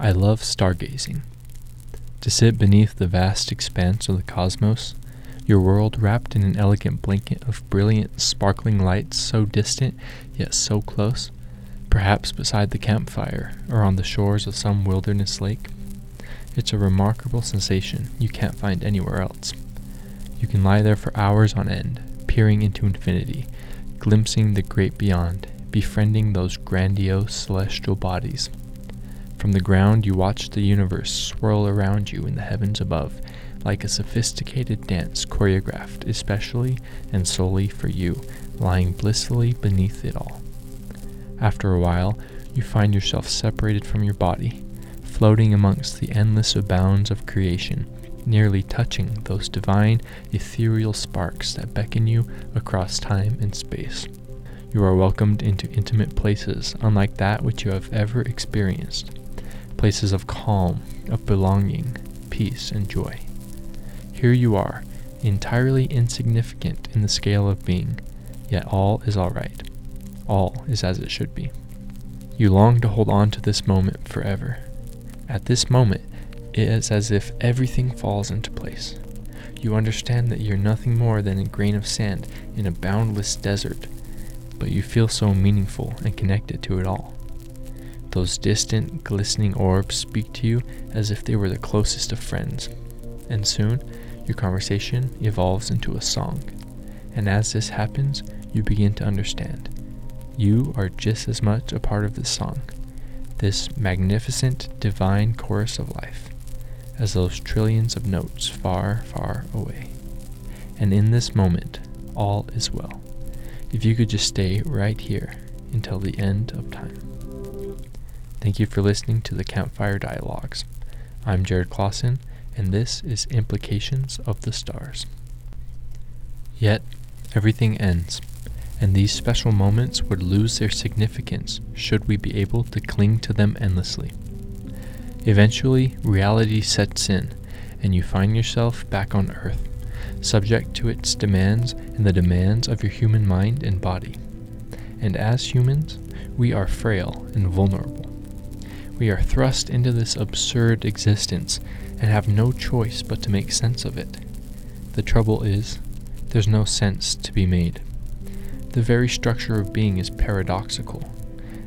I love stargazing. To sit beneath the vast expanse of the cosmos, your world wrapped in an elegant blanket of brilliant, sparkling lights so distant yet so close, perhaps beside the campfire or on the shores of some wilderness lake. It's a remarkable sensation you can't find anywhere else. You can lie there for hours on end, peering into infinity, glimpsing the great beyond, befriending those grandiose celestial bodies. From the ground, you watch the universe swirl around you in the heavens above, like a sophisticated dance choreographed especially and solely for you, lying blissfully beneath it all. After a while, you find yourself separated from your body, floating amongst the endless abounds of creation, nearly touching those divine, ethereal sparks that beckon you across time and space. You are welcomed into intimate places unlike that which you have ever experienced, places of calm, of belonging, peace, and joy. Here you are, entirely insignificant in the scale of being, yet all is all right. All is as it should be. You long to hold on to this moment forever. At this moment, it is as if everything falls into place. You understand that you're nothing more than a grain of sand in a boundless desert, but you feel so meaningful and connected to it all. Those distant, glistening orbs speak to you as if they were the closest of friends, and soon your conversation evolves into a song. And as this happens, you begin to understand. You are just as much a part of this song, this magnificent, divine chorus of life, as those trillions of notes far, far away. And in this moment, all is well. If you could just stay right here until the end of time. Thank you for listening to the Campfire Dialogues. I'm Jared Clawson, and this is Implications of the Stars. Yet, everything ends, and these special moments would lose their significance should we be able to cling to them endlessly. Eventually, reality sets in, and you find yourself back on Earth, subject to its demands and the demands of your human mind and body. And as humans, we are frail and vulnerable. We are thrust into this absurd existence and have no choice but to make sense of it. The trouble is, there's no sense to be made. The very structure of being is paradoxical.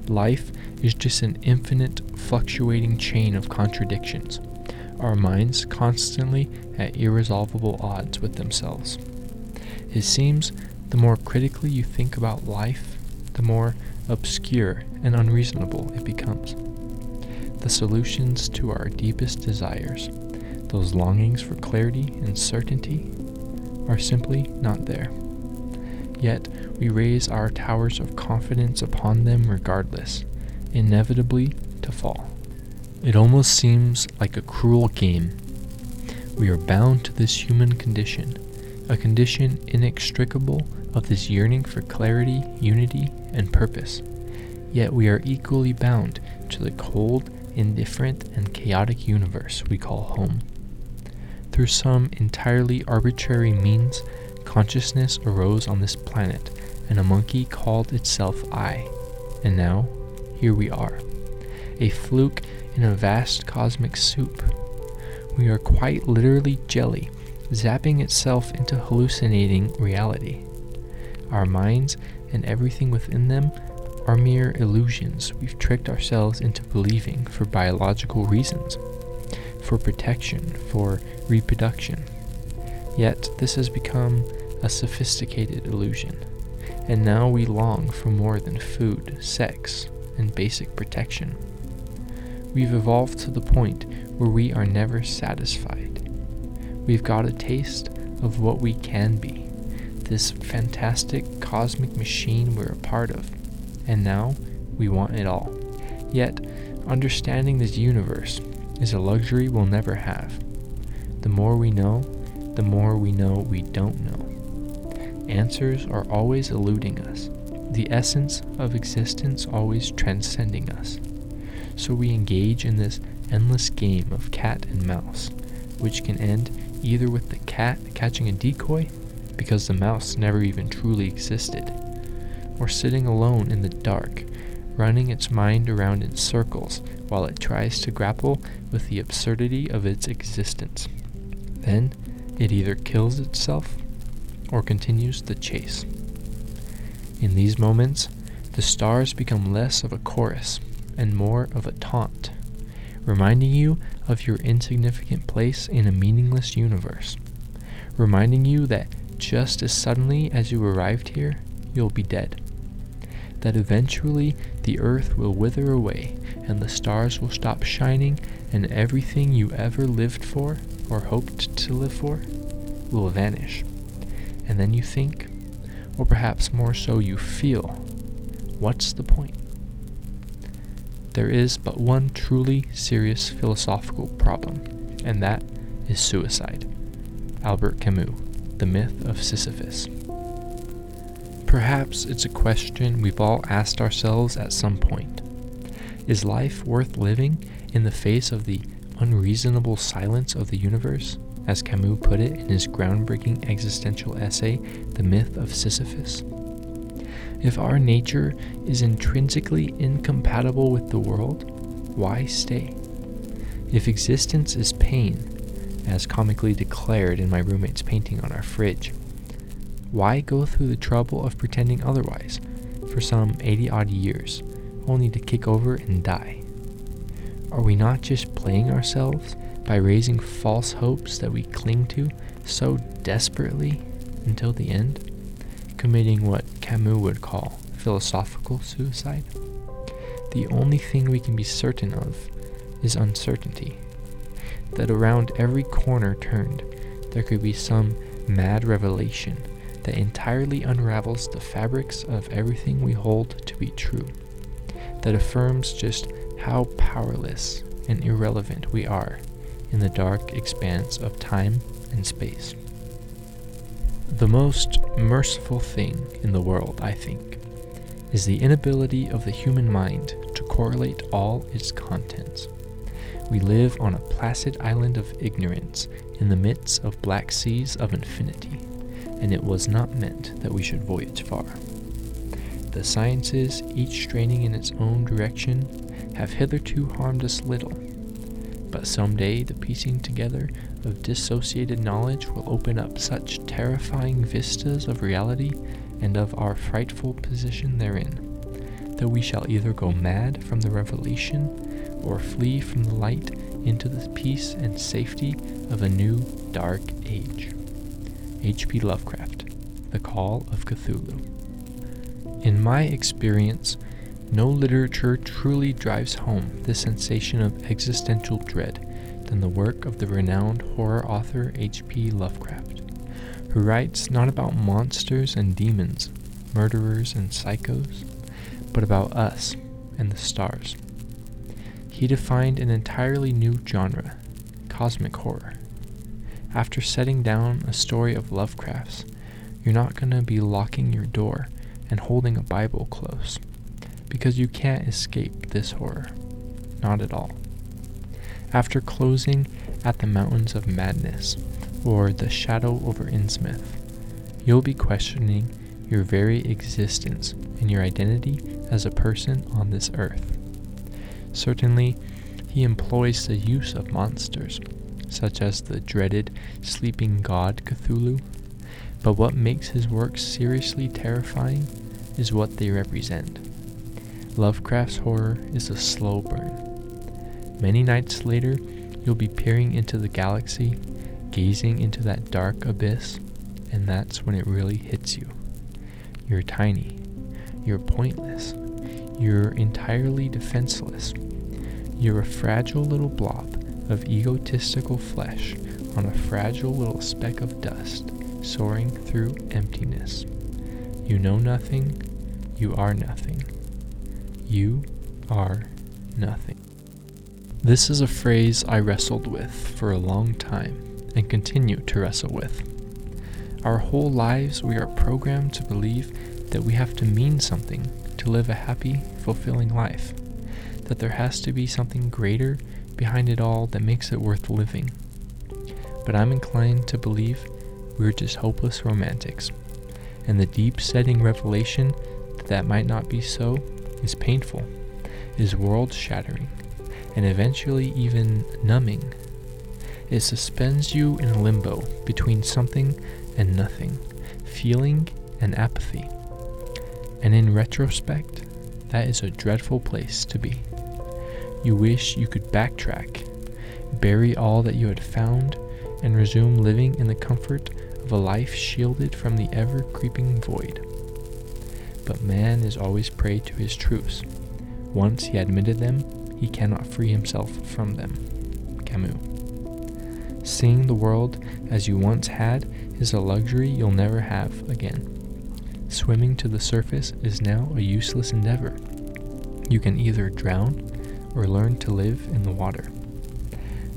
Life is just an infinite, fluctuating chain of contradictions, our minds constantly at irresolvable odds with themselves. It seems the more critically you think about life, the more obscure and unreasonable it becomes the solutions to our deepest desires, those longings for clarity and certainty, are simply not there. Yet we raise our towers of confidence upon them regardless, inevitably to fall. It almost seems like a cruel game. We are bound to this human condition, a condition inextricable of this yearning for clarity, unity, and purpose. Yet we are equally bound to the cold indifferent, and chaotic universe we call home. Through some entirely arbitrary means, consciousness arose on this planet, and a monkey called itself I. And now, here we are. A fluke in a vast cosmic soup. We are quite literally jelly, zapping itself into hallucinating reality. Our minds and everything within them are mere illusions we've tricked ourselves into believing for biological reasons, for protection, for reproduction. Yet this has become a sophisticated illusion, and now we long for more than food, sex, and basic protection. We've evolved to the point where we are never satisfied. We've got a taste of what we can be, this fantastic cosmic machine we're a part of and now we want it all. Yet, understanding this universe is a luxury we'll never have. The more we know, the more we know we don't know. Answers are always eluding us, the essence of existence always transcending us. So we engage in this endless game of cat and mouse, which can end either with the cat catching a decoy because the mouse never even truly existed or sitting alone in the dark, running its mind around in circles while it tries to grapple with the absurdity of its existence. Then it either kills itself or continues the chase. In these moments, the stars become less of a chorus and more of a taunt, reminding you of your insignificant place in a meaningless universe, reminding you that just as suddenly as you arrived here, you'll be dead. That eventually the earth will wither away and the stars will stop shining, and everything you ever lived for or hoped to live for will vanish. And then you think, or perhaps more so you feel, what's the point? There is but one truly serious philosophical problem, and that is suicide. Albert Camus, The Myth of Sisyphus. Perhaps it's a question we've all asked ourselves at some point. Is life worth living in the face of the unreasonable silence of the universe, as Camus put it in his groundbreaking existential essay, The Myth of Sisyphus? If our nature is intrinsically incompatible with the world, why stay? If existence is pain, as comically declared in my roommate's painting on our fridge, why go through the trouble of pretending otherwise for some 80 odd years, only to kick over and die? Are we not just playing ourselves by raising false hopes that we cling to so desperately until the end, committing what Camus would call philosophical suicide? The only thing we can be certain of is uncertainty. That around every corner turned, there could be some mad revelation that entirely unravels the fabrics of everything we hold to be true, that affirms just how powerless and irrelevant we are in the dark expanse of time and space. The most merciful thing in the world, I think, is the inability of the human mind to correlate all its contents. We live on a placid island of ignorance in the midst of black seas of infinity and it was not meant that we should voyage far. The sciences, each straining in its own direction, have hitherto harmed us little, but some day the piecing together of dissociated knowledge will open up such terrifying vistas of reality and of our frightful position therein, that we shall either go mad from the revelation or flee from the light into the peace and safety of a new dark age. H.P. Lovecraft, The Call of Cthulhu. In my experience, no literature truly drives home the sensation of existential dread than the work of the renowned horror author H.P. Lovecraft, who writes not about monsters and demons, murderers and psychos, but about us and the stars. He defined an entirely new genre, cosmic horror after setting down a story of Lovecraft's, you're not going to be locking your door and holding a Bible close, because you can't escape this horror. Not at all. After closing at the Mountains of Madness, or The Shadow over Innsmouth, you'll be questioning your very existence and your identity as a person on this earth. Certainly, he employs the use of monsters such as the dreaded sleeping god Cthulhu, but what makes his works seriously terrifying is what they represent. Lovecraft's horror is a slow burn. Many nights later, you'll be peering into the galaxy, gazing into that dark abyss, and that's when it really hits you. You're tiny. You're pointless. You're entirely defenseless. You're a fragile little blob of egotistical flesh on a fragile little speck of dust soaring through emptiness. You know nothing, you are nothing. You are nothing. This is a phrase I wrestled with for a long time and continue to wrestle with. Our whole lives, we are programmed to believe that we have to mean something to live a happy, fulfilling life, that there has to be something greater behind it all that makes it worth living. But I'm inclined to believe we're just hopeless romantics, and the deep setting revelation that that might not be so is painful, is world shattering, and eventually even numbing. It suspends you in limbo between something and nothing, feeling and apathy. And in retrospect, that is a dreadful place to be. You wish you could backtrack, bury all that you had found, and resume living in the comfort of a life shielded from the ever creeping void. But man is always prey to his truths. Once he admitted them, he cannot free himself from them. Camus. Seeing the world as you once had is a luxury you'll never have again. Swimming to the surface is now a useless endeavor. You can either drown or learn to live in the water.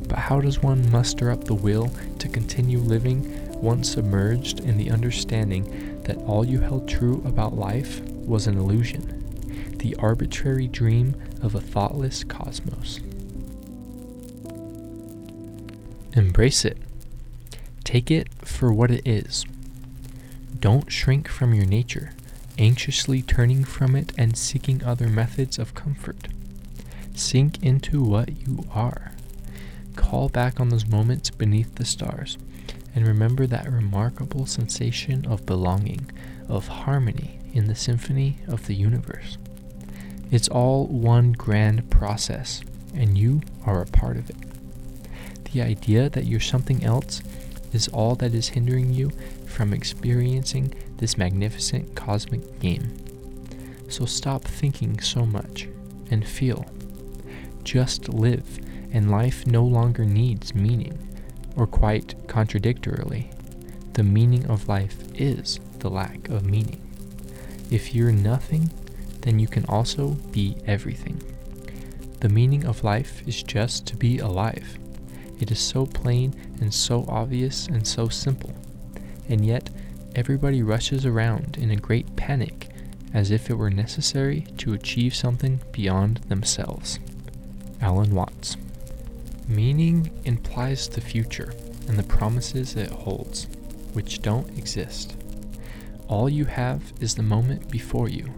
But how does one muster up the will to continue living once submerged in the understanding that all you held true about life was an illusion, the arbitrary dream of a thoughtless cosmos? Embrace it. Take it for what it is. Don't shrink from your nature, anxiously turning from it and seeking other methods of comfort. Sink into what you are. Call back on those moments beneath the stars and remember that remarkable sensation of belonging, of harmony in the symphony of the universe. It's all one grand process, and you are a part of it. The idea that you're something else is all that is hindering you from experiencing this magnificent cosmic game. So stop thinking so much and feel. Just live, and life no longer needs meaning, or quite contradictorily, the meaning of life is the lack of meaning. If you're nothing, then you can also be everything. The meaning of life is just to be alive. It is so plain and so obvious and so simple. And yet, everybody rushes around in a great panic as if it were necessary to achieve something beyond themselves. Alan Watts. Meaning implies the future and the promises it holds, which don't exist. All you have is the moment before you,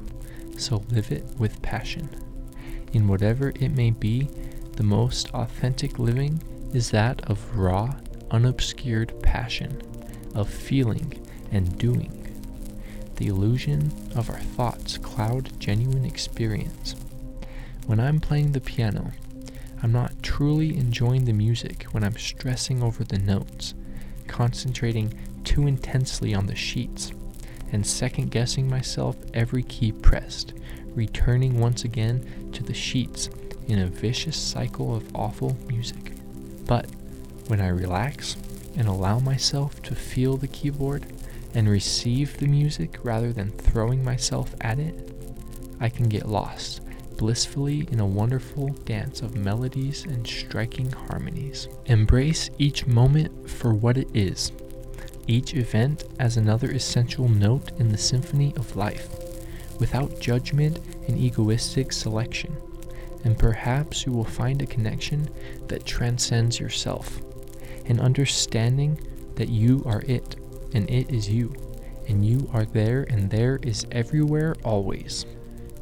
so live it with passion. In whatever it may be, the most authentic living is that of raw, unobscured passion, of feeling and doing. The illusion of our thoughts cloud genuine experience. When I'm playing the piano, I'm not truly enjoying the music when I'm stressing over the notes, concentrating too intensely on the sheets, and second guessing myself every key pressed, returning once again to the sheets in a vicious cycle of awful music. But when I relax and allow myself to feel the keyboard and receive the music rather than throwing myself at it, I can get lost blissfully in a wonderful dance of melodies and striking harmonies. Embrace each moment for what it is, each event as another essential note in the symphony of life, without judgment and egoistic selection. And perhaps you will find a connection that transcends yourself, an understanding that you are it, and it is you, and you are there, and there is everywhere always.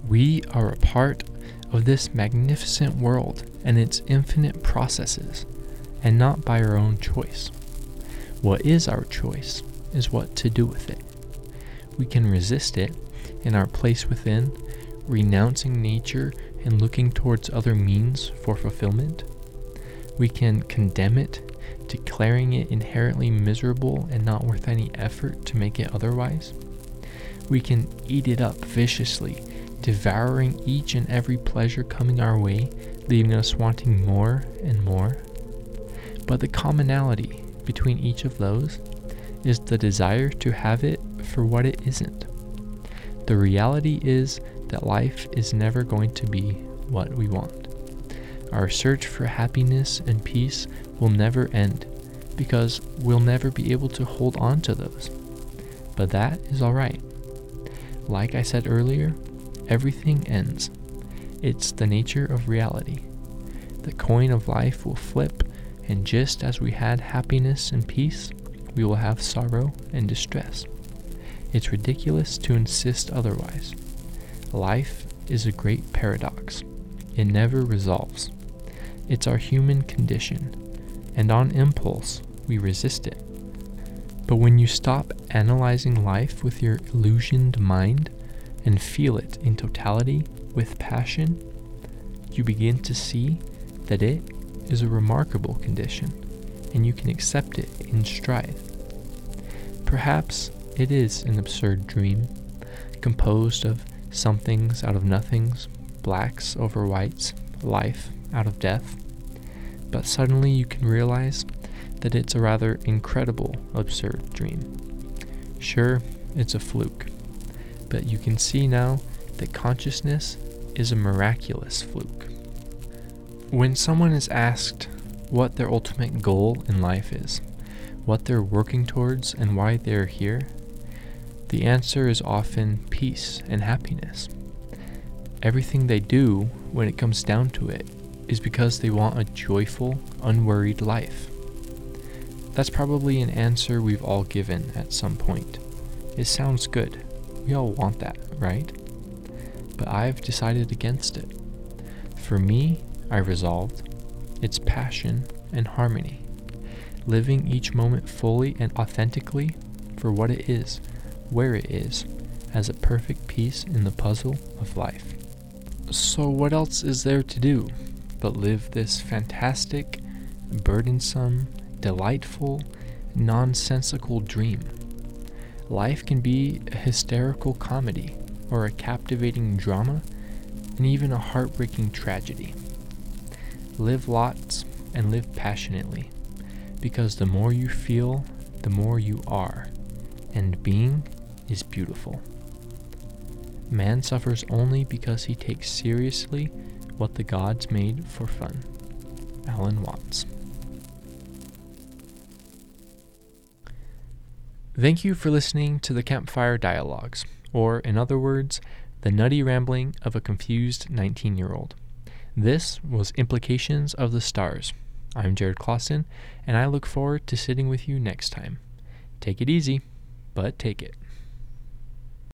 We are a part of this magnificent world and its infinite processes, and not by our own choice. What is our choice is what to do with it. We can resist it in our place within, renouncing nature and looking towards other means for fulfillment. We can condemn it, declaring it inherently miserable and not worth any effort to make it otherwise. We can eat it up viciously devouring each and every pleasure coming our way, leaving us wanting more and more. But the commonality between each of those is the desire to have it for what it isn't. The reality is that life is never going to be what we want. Our search for happiness and peace will never end because we'll never be able to hold on to those. But that is alright. Like I said earlier, everything ends. It's the nature of reality. The coin of life will flip, and just as we had happiness and peace, we will have sorrow and distress. It's ridiculous to insist otherwise. Life is a great paradox. It never resolves. It's our human condition, and on impulse, we resist it. But when you stop analyzing life with your illusioned mind and feel it in totality with passion, you begin to see that it is a remarkable condition and you can accept it in stride. Perhaps it is an absurd dream, composed of somethings out of nothings, blacks over whites, life out of death. But suddenly you can realize that it's a rather incredible, absurd dream. Sure, it's a fluke, but you can see now that consciousness is a miraculous fluke. When someone is asked what their ultimate goal in life is, what they're working towards, and why they're here, the answer is often peace and happiness. Everything they do, when it comes down to it, is because they want a joyful, unworried life. That's probably an answer we've all given at some point. It sounds good. We all want that, right? But I've decided against it. For me, I resolved it's passion and harmony. Living each moment fully and authentically for what it is, where it is, as a perfect piece in the puzzle of life. So, what else is there to do but live this fantastic, burdensome, delightful, nonsensical dream? Life can be a hysterical comedy, or a captivating drama, and even a heartbreaking tragedy. Live lots and live passionately, because the more you feel, the more you are, and being is beautiful. Man suffers only because he takes seriously what the gods made for fun. Alan Watts. Thank you for listening to the Campfire Dialogues, or in other words, the nutty rambling of a confused 19 year old. This was Implications of the Stars. I'm Jared Clawson, and I look forward to sitting with you next time. Take it easy, but take it.